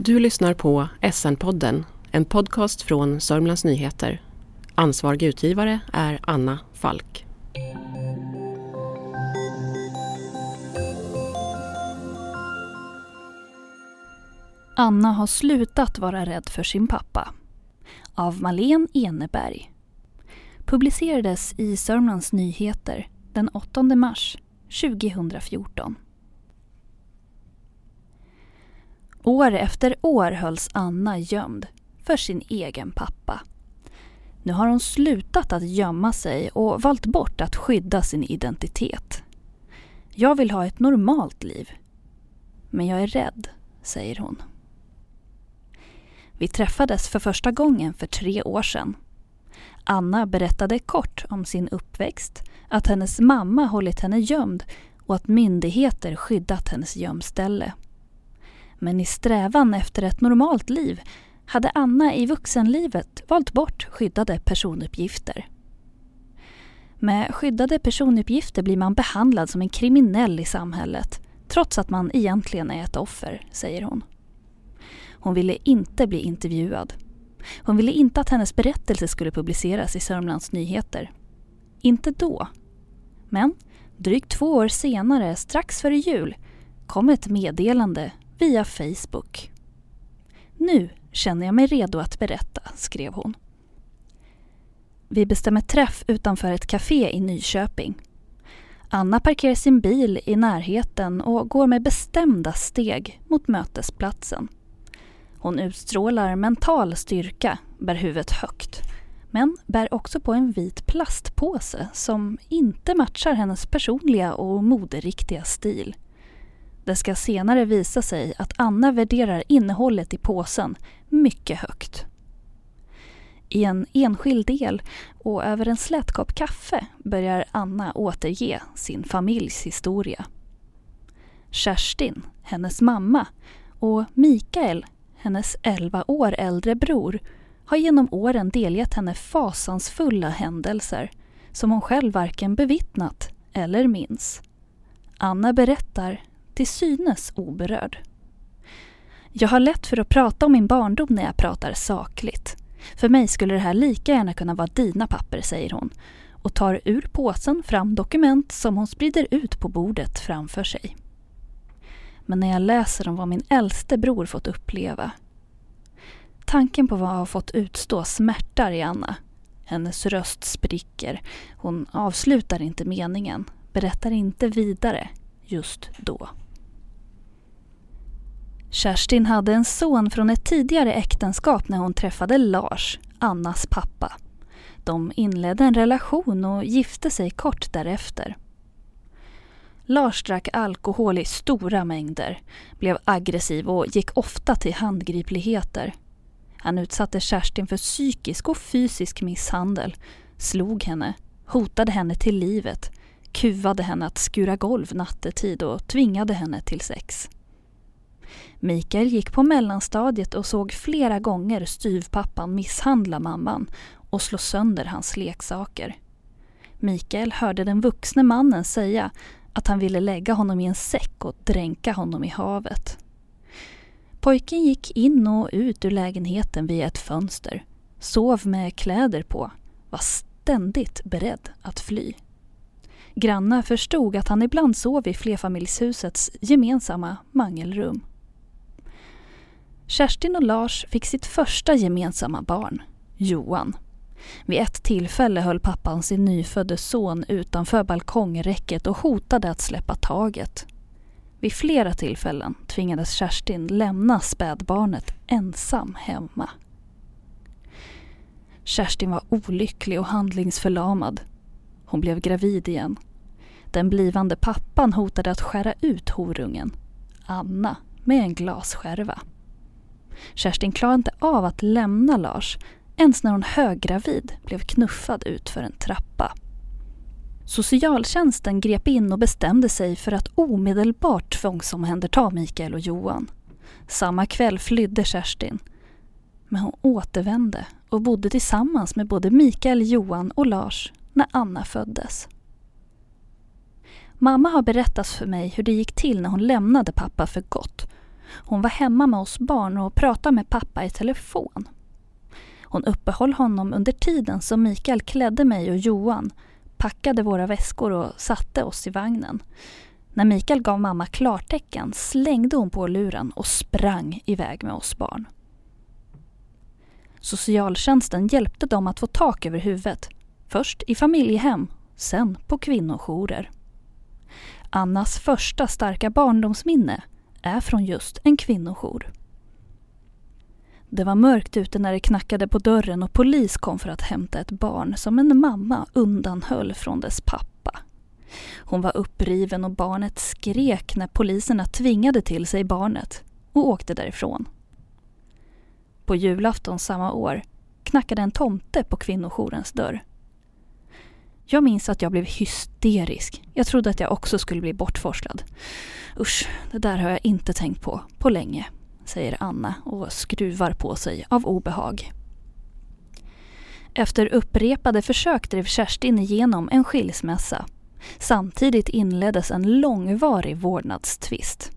Du lyssnar på SN-podden, en podcast från Sörmlands Nyheter. Ansvarig utgivare är Anna Falk. Anna har slutat vara rädd för sin pappa. Av Malen Eneberg. Publicerades i Sörmlands Nyheter den 8 mars 2014. År efter år hölls Anna gömd för sin egen pappa. Nu har hon slutat att gömma sig och valt bort att skydda sin identitet. Jag vill ha ett normalt liv. Men jag är rädd, säger hon. Vi träffades för första gången för tre år sedan. Anna berättade kort om sin uppväxt, att hennes mamma hållit henne gömd och att myndigheter skyddat hennes gömställe. Men i strävan efter ett normalt liv hade Anna i vuxenlivet valt bort skyddade personuppgifter. Med skyddade personuppgifter blir man behandlad som en kriminell i samhället trots att man egentligen är ett offer, säger hon. Hon ville inte bli intervjuad. Hon ville inte att hennes berättelse skulle publiceras i Sörmlands Nyheter. Inte då. Men drygt två år senare, strax före jul, kom ett meddelande via Facebook. Nu känner jag mig redo att berätta, skrev hon. Vi bestämmer träff utanför ett café i Nyköping. Anna parkerar sin bil i närheten och går med bestämda steg mot mötesplatsen. Hon utstrålar mental styrka, bär huvudet högt men bär också på en vit plastpåse som inte matchar hennes personliga och moderiktiga stil. Det ska senare visa sig att Anna värderar innehållet i påsen mycket högt. I en enskild del och över en slät kopp kaffe börjar Anna återge sin familjs historia. Kerstin, hennes mamma, och Mikael, hennes 11 år äldre bror, har genom åren delgett henne fasansfulla händelser som hon själv varken bevittnat eller minns. Anna berättar till synes oberörd. Jag har lätt för att prata om min barndom när jag pratar sakligt. För mig skulle det här lika gärna kunna vara dina papper, säger hon och tar ur påsen fram dokument som hon sprider ut på bordet framför sig. Men när jag läser om vad min äldste bror fått uppleva Tanken på vad jag har fått utstå smärtar i Anna. Hennes röst spricker. Hon avslutar inte meningen, berättar inte vidare just då. Kerstin hade en son från ett tidigare äktenskap när hon träffade Lars, Annas pappa. De inledde en relation och gifte sig kort därefter. Lars drack alkohol i stora mängder, blev aggressiv och gick ofta till handgripligheter. Han utsatte Kerstin för psykisk och fysisk misshandel, slog henne, hotade henne till livet, kuvade henne att skura golv nattetid och tvingade henne till sex. Mikael gick på mellanstadiet och såg flera gånger styvpappan misshandla mamman och slå sönder hans leksaker. Mikael hörde den vuxne mannen säga att han ville lägga honom i en säck och dränka honom i havet. Pojken gick in och ut ur lägenheten via ett fönster, sov med kläder på, var ständigt beredd att fly. Grannar förstod att han ibland sov i flerfamiljshusets gemensamma mangelrum. Kerstin och Lars fick sitt första gemensamma barn, Johan. Vid ett tillfälle höll pappan sin nyfödde son utanför balkongräcket och hotade att släppa taget. Vid flera tillfällen tvingades Kerstin lämna spädbarnet ensam hemma. Kerstin var olycklig och handlingsförlamad. Hon blev gravid igen. Den blivande pappan hotade att skära ut horungen, Anna, med en glasskärva. Kerstin klarade inte av att lämna Lars ens när hon höggravid blev knuffad ut för en trappa. Socialtjänsten grep in och bestämde sig för att omedelbart tvångsomhänderta Mikael och Johan. Samma kväll flydde Kerstin. Men hon återvände och bodde tillsammans med både Mikael, Johan och Lars när Anna föddes. Mamma har berättat för mig hur det gick till när hon lämnade pappa för gott. Hon var hemma med oss barn och pratade med pappa i telefon. Hon uppehöll honom under tiden som Mikael klädde mig och Johan, packade våra väskor och satte oss i vagnen. När Mikael gav mamma klartecken slängde hon på luren och sprang iväg med oss barn. Socialtjänsten hjälpte dem att få tak över huvudet. Först i familjehem, sen på kvinnojourer. Annas första starka barndomsminne är från just en kvinnojour. Det var mörkt ute när det knackade på dörren och polis kom för att hämta ett barn som en mamma undanhöll från dess pappa. Hon var uppriven och barnet skrek när poliserna tvingade till sig barnet och åkte därifrån. På julafton samma år knackade en tomte på kvinnojourens dörr. Jag minns att jag blev hysterisk. Jag trodde att jag också skulle bli bortforslad. Usch, det där har jag inte tänkt på på länge, säger Anna och skruvar på sig av obehag. Efter upprepade försök drev Kerstin igenom en skilsmässa. Samtidigt inleddes en långvarig vårdnadstvist.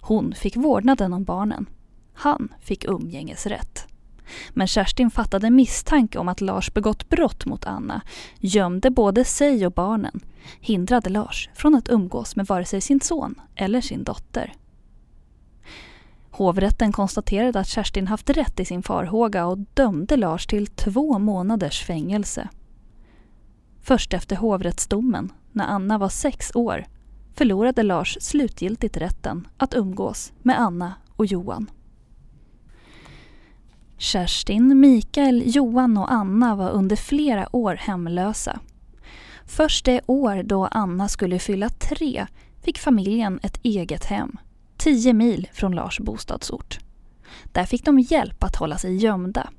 Hon fick vårdnaden om barnen. Han fick umgängesrätt. Men Kerstin fattade misstanke om att Lars begått brott mot Anna, gömde både sig och barnen, hindrade Lars från att umgås med vare sig sin son eller sin dotter. Hovrätten konstaterade att Kerstin haft rätt i sin farhåga och dömde Lars till två månaders fängelse. Först efter hovrättsdomen, när Anna var sex år, förlorade Lars slutgiltigt rätten att umgås med Anna och Johan. Kerstin, Mikael, Johan och Anna var under flera år hemlösa. Först det år då Anna skulle fylla tre fick familjen ett eget hem, tio mil från Lars bostadsort. Där fick de hjälp att hålla sig gömda.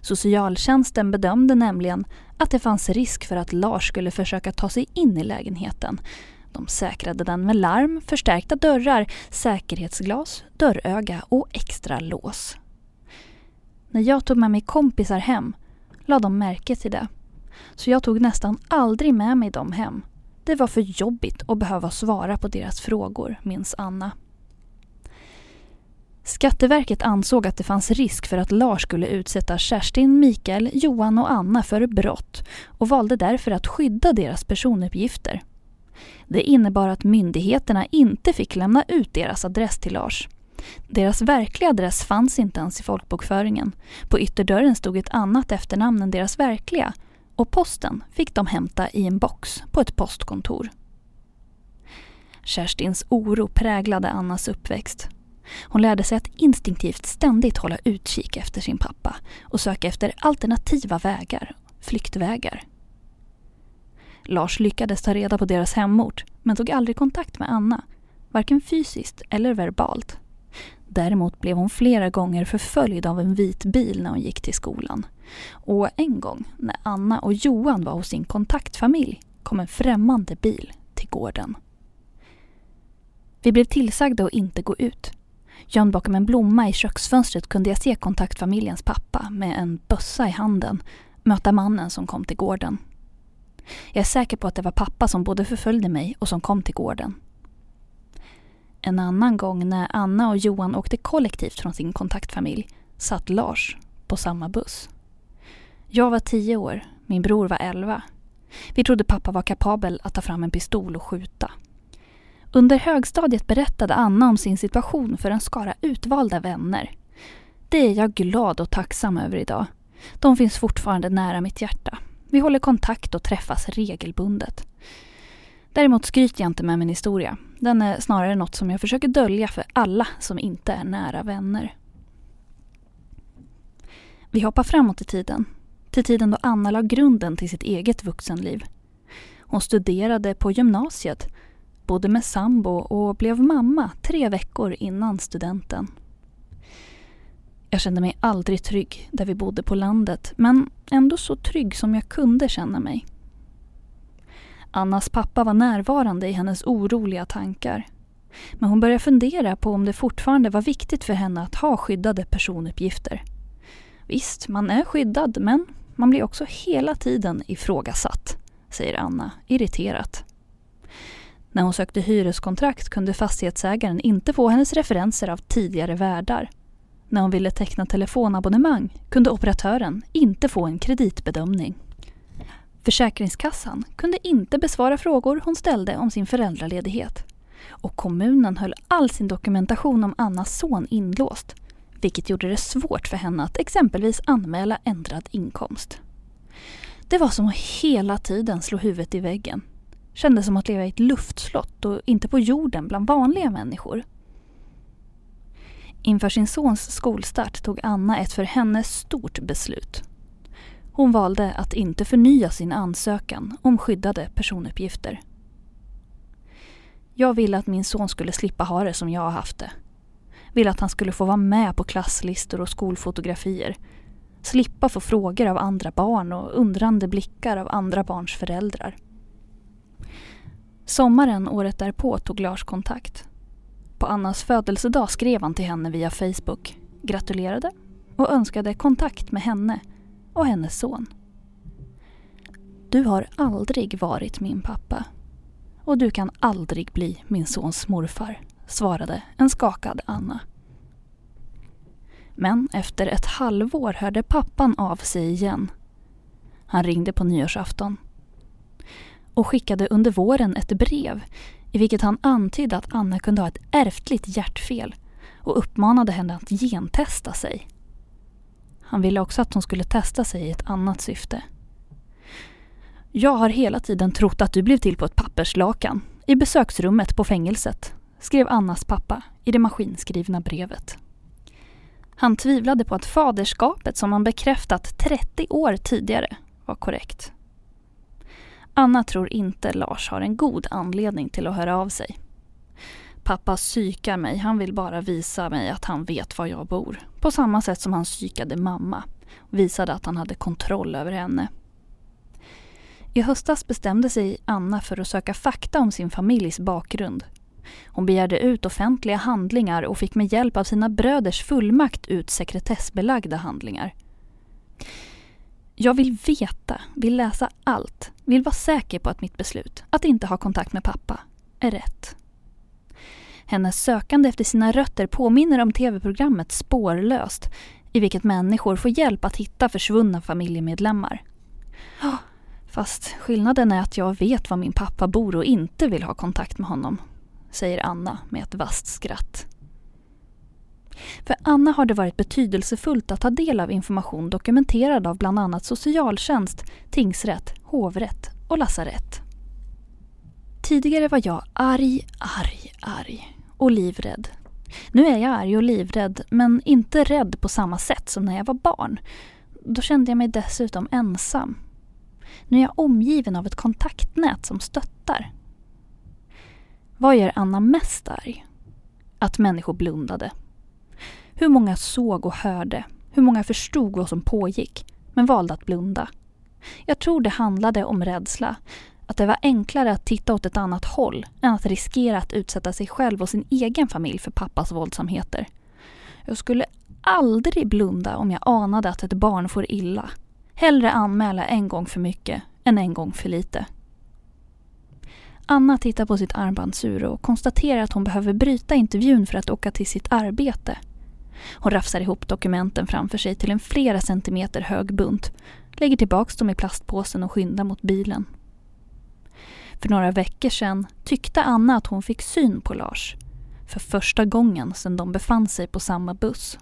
Socialtjänsten bedömde nämligen att det fanns risk för att Lars skulle försöka ta sig in i lägenheten. De säkrade den med larm, förstärkta dörrar, säkerhetsglas, dörröga och extra lås. När jag tog med mig kompisar hem lade de märke till det. Så jag tog nästan aldrig med mig dem hem. Det var för jobbigt att behöva svara på deras frågor, minns Anna. Skatteverket ansåg att det fanns risk för att Lars skulle utsätta Kerstin, Mikael, Johan och Anna för brott och valde därför att skydda deras personuppgifter. Det innebar att myndigheterna inte fick lämna ut deras adress till Lars. Deras verkliga adress fanns inte ens i folkbokföringen. På ytterdörren stod ett annat efternamn än deras verkliga och posten fick de hämta i en box på ett postkontor. Kerstins oro präglade Annas uppväxt. Hon lärde sig att instinktivt ständigt hålla utkik efter sin pappa och söka efter alternativa vägar, flyktvägar. Lars lyckades ta reda på deras hemort men tog aldrig kontakt med Anna, varken fysiskt eller verbalt. Däremot blev hon flera gånger förföljd av en vit bil när hon gick till skolan. Och en gång när Anna och Johan var hos sin kontaktfamilj kom en främmande bil till gården. Vi blev tillsagda att inte gå ut. Gömd bakom en blomma i köksfönstret kunde jag se kontaktfamiljens pappa med en bössa i handen möta mannen som kom till gården. Jag är säker på att det var pappa som både förföljde mig och som kom till gården. En annan gång när Anna och Johan åkte kollektivt från sin kontaktfamilj satt Lars på samma buss. Jag var tio år, min bror var elva. Vi trodde pappa var kapabel att ta fram en pistol och skjuta. Under högstadiet berättade Anna om sin situation för en skara utvalda vänner. Det är jag glad och tacksam över idag. De finns fortfarande nära mitt hjärta. Vi håller kontakt och träffas regelbundet. Däremot skryter jag inte med min historia. Den är snarare något som jag försöker dölja för alla som inte är nära vänner. Vi hoppar framåt i tiden. Till tiden då Anna la grunden till sitt eget vuxenliv. Hon studerade på gymnasiet, bodde med sambo och blev mamma tre veckor innan studenten. Jag kände mig aldrig trygg där vi bodde på landet men ändå så trygg som jag kunde känna mig. Annas pappa var närvarande i hennes oroliga tankar. Men hon började fundera på om det fortfarande var viktigt för henne att ha skyddade personuppgifter. Visst, man är skyddad men man blir också hela tiden ifrågasatt, säger Anna irriterat. När hon sökte hyreskontrakt kunde fastighetsägaren inte få hennes referenser av tidigare värdar. När hon ville teckna telefonabonnemang kunde operatören inte få en kreditbedömning. Försäkringskassan kunde inte besvara frågor hon ställde om sin föräldraledighet. Och kommunen höll all sin dokumentation om Annas son inlåst vilket gjorde det svårt för henne att exempelvis anmäla ändrad inkomst. Det var som att hela tiden slå huvudet i väggen. Kändes som att leva i ett luftslott och inte på jorden bland vanliga människor. Inför sin sons skolstart tog Anna ett för henne stort beslut. Hon valde att inte förnya sin ansökan om skyddade personuppgifter. Jag ville att min son skulle slippa ha det som jag har haft det. Ville att han skulle få vara med på klasslistor och skolfotografier. Slippa få frågor av andra barn och undrande blickar av andra barns föräldrar. Sommaren året därpå tog Lars kontakt. På Annas födelsedag skrev han till henne via Facebook, gratulerade och önskade kontakt med henne och hennes son. Du har aldrig varit min pappa och du kan aldrig bli min sons morfar, svarade en skakad Anna. Men efter ett halvår hörde pappan av sig igen. Han ringde på nyårsafton och skickade under våren ett brev i vilket han antydde att Anna kunde ha ett ärftligt hjärtfel och uppmanade henne att gentesta sig. Han ville också att hon skulle testa sig i ett annat syfte. Jag har hela tiden trott att du blev till på ett papperslakan i besöksrummet på fängelset, skrev Annas pappa i det maskinskrivna brevet. Han tvivlade på att faderskapet som han bekräftat 30 år tidigare var korrekt. Anna tror inte Lars har en god anledning till att höra av sig. Pappa psykar mig, han vill bara visa mig att han vet var jag bor. På samma sätt som han psykade mamma och visade att han hade kontroll över henne. I höstas bestämde sig Anna för att söka fakta om sin familjs bakgrund. Hon begärde ut offentliga handlingar och fick med hjälp av sina bröders fullmakt ut sekretessbelagda handlingar. Jag vill veta, vill läsa allt, vill vara säker på att mitt beslut, att inte ha kontakt med pappa, är rätt. Hennes sökande efter sina rötter påminner om tv-programmet Spårlöst i vilket människor får hjälp att hitta försvunna familjemedlemmar. Fast skillnaden är att jag vet var min pappa bor och inte vill ha kontakt med honom säger Anna med ett vasst skratt. För Anna har det varit betydelsefullt att ta del av information dokumenterad av bland annat socialtjänst, tingsrätt, hovrätt och lasarett. Tidigare var jag arg, arg, arg och livrädd. Nu är jag arg och livrädd men inte rädd på samma sätt som när jag var barn. Då kände jag mig dessutom ensam. Nu är jag omgiven av ett kontaktnät som stöttar. Vad gör Anna mest arg? Att människor blundade. Hur många såg och hörde? Hur många förstod vad som pågick, men valde att blunda? Jag tror det handlade om rädsla. Att det var enklare att titta åt ett annat håll än att riskera att utsätta sig själv och sin egen familj för pappas våldsamheter. Jag skulle aldrig blunda om jag anade att ett barn får illa. Hellre anmäla en gång för mycket än en gång för lite. Anna tittar på sitt armbandsur och konstaterar att hon behöver bryta intervjun för att åka till sitt arbete. Hon rafsar ihop dokumenten framför sig till en flera centimeter hög bunt, lägger tillbaks dem i plastpåsen och skyndar mot bilen. För några veckor sedan tyckte Anna att hon fick syn på Lars. För första gången sedan de befann sig på samma buss.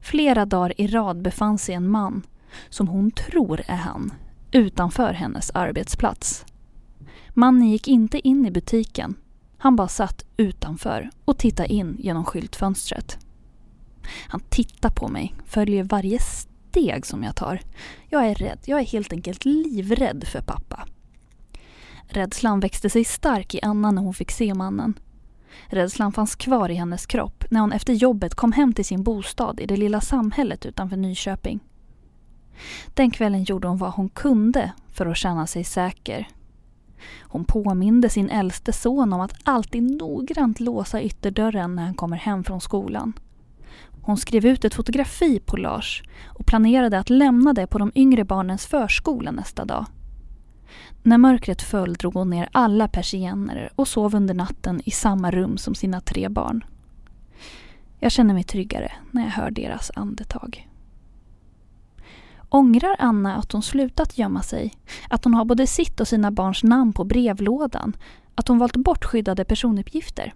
Flera dagar i rad befann sig en man, som hon tror är han, utanför hennes arbetsplats. Mannen gick inte in i butiken. Han bara satt utanför och tittade in genom skyltfönstret. Han tittar på mig, följer varje steg som jag tar. Jag är rädd. Jag är helt enkelt livrädd för pappa. Rädslan växte sig stark i Anna när hon fick se mannen. Rädslan fanns kvar i hennes kropp när hon efter jobbet kom hem till sin bostad i det lilla samhället utanför Nyköping. Den kvällen gjorde hon vad hon kunde för att känna sig säker hon påminde sin äldste son om att alltid noggrant låsa ytterdörren när han kommer hem från skolan. Hon skrev ut ett fotografi på Lars och planerade att lämna det på de yngre barnens förskola nästa dag. När mörkret föll drog hon ner alla persienner och sov under natten i samma rum som sina tre barn. Jag känner mig tryggare när jag hör deras andetag. Ångrar Anna att hon slutat gömma sig? Att hon har både sitt och sina barns namn på brevlådan? Att hon valt bort skyddade personuppgifter?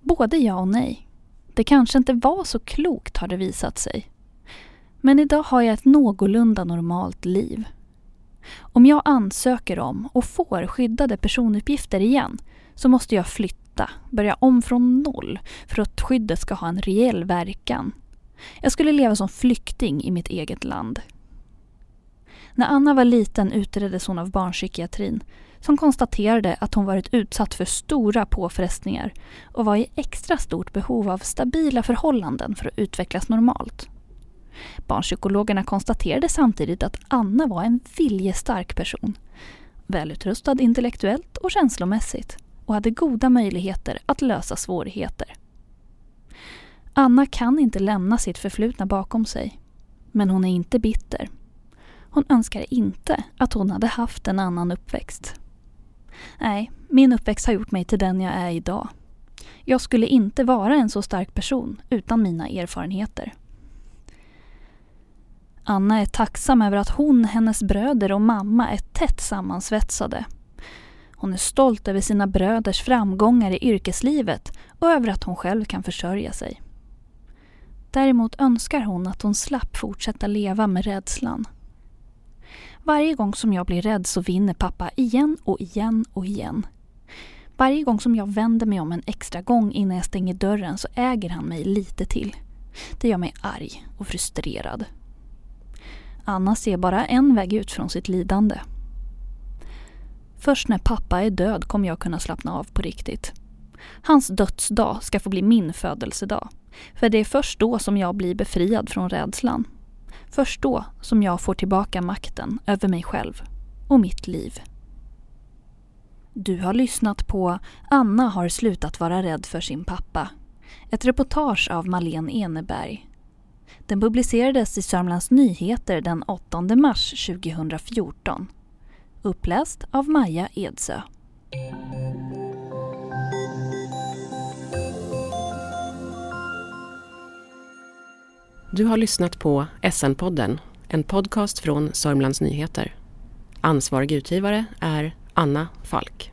Både ja och nej. Det kanske inte var så klokt har det visat sig. Men idag har jag ett någorlunda normalt liv. Om jag ansöker om och får skyddade personuppgifter igen så måste jag flytta, börja om från noll för att skyddet ska ha en reell verkan. Jag skulle leva som flykting i mitt eget land. När Anna var liten utreddes hon av barnpsykiatrin som konstaterade att hon varit utsatt för stora påfrestningar och var i extra stort behov av stabila förhållanden för att utvecklas normalt. Barnpsykologerna konstaterade samtidigt att Anna var en viljestark person. Välutrustad intellektuellt och känslomässigt och hade goda möjligheter att lösa svårigheter. Anna kan inte lämna sitt förflutna bakom sig. Men hon är inte bitter. Hon önskar inte att hon hade haft en annan uppväxt. Nej, min uppväxt har gjort mig till den jag är idag. Jag skulle inte vara en så stark person utan mina erfarenheter. Anna är tacksam över att hon, hennes bröder och mamma är tätt sammansvetsade. Hon är stolt över sina bröders framgångar i yrkeslivet och över att hon själv kan försörja sig. Däremot önskar hon att hon slapp fortsätta leva med rädslan. Varje gång som jag blir rädd så vinner pappa igen och igen och igen. Varje gång som jag vänder mig om en extra gång innan jag stänger dörren så äger han mig lite till. Det gör mig arg och frustrerad. Anna ser bara en väg ut från sitt lidande. Först när pappa är död kommer jag kunna slappna av på riktigt. Hans dödsdag ska få bli min födelsedag. För det är först då som jag blir befriad från rädslan. Först då som jag får tillbaka makten över mig själv och mitt liv. Du har lyssnat på Anna har slutat vara rädd för sin pappa. Ett reportage av Malene Eneberg. Den publicerades i Sörmlands Nyheter den 8 mars 2014. Uppläst av Maja Edsö. Du har lyssnat på SN-podden, en podcast från Sörmlands Nyheter. Ansvarig utgivare är Anna Falk.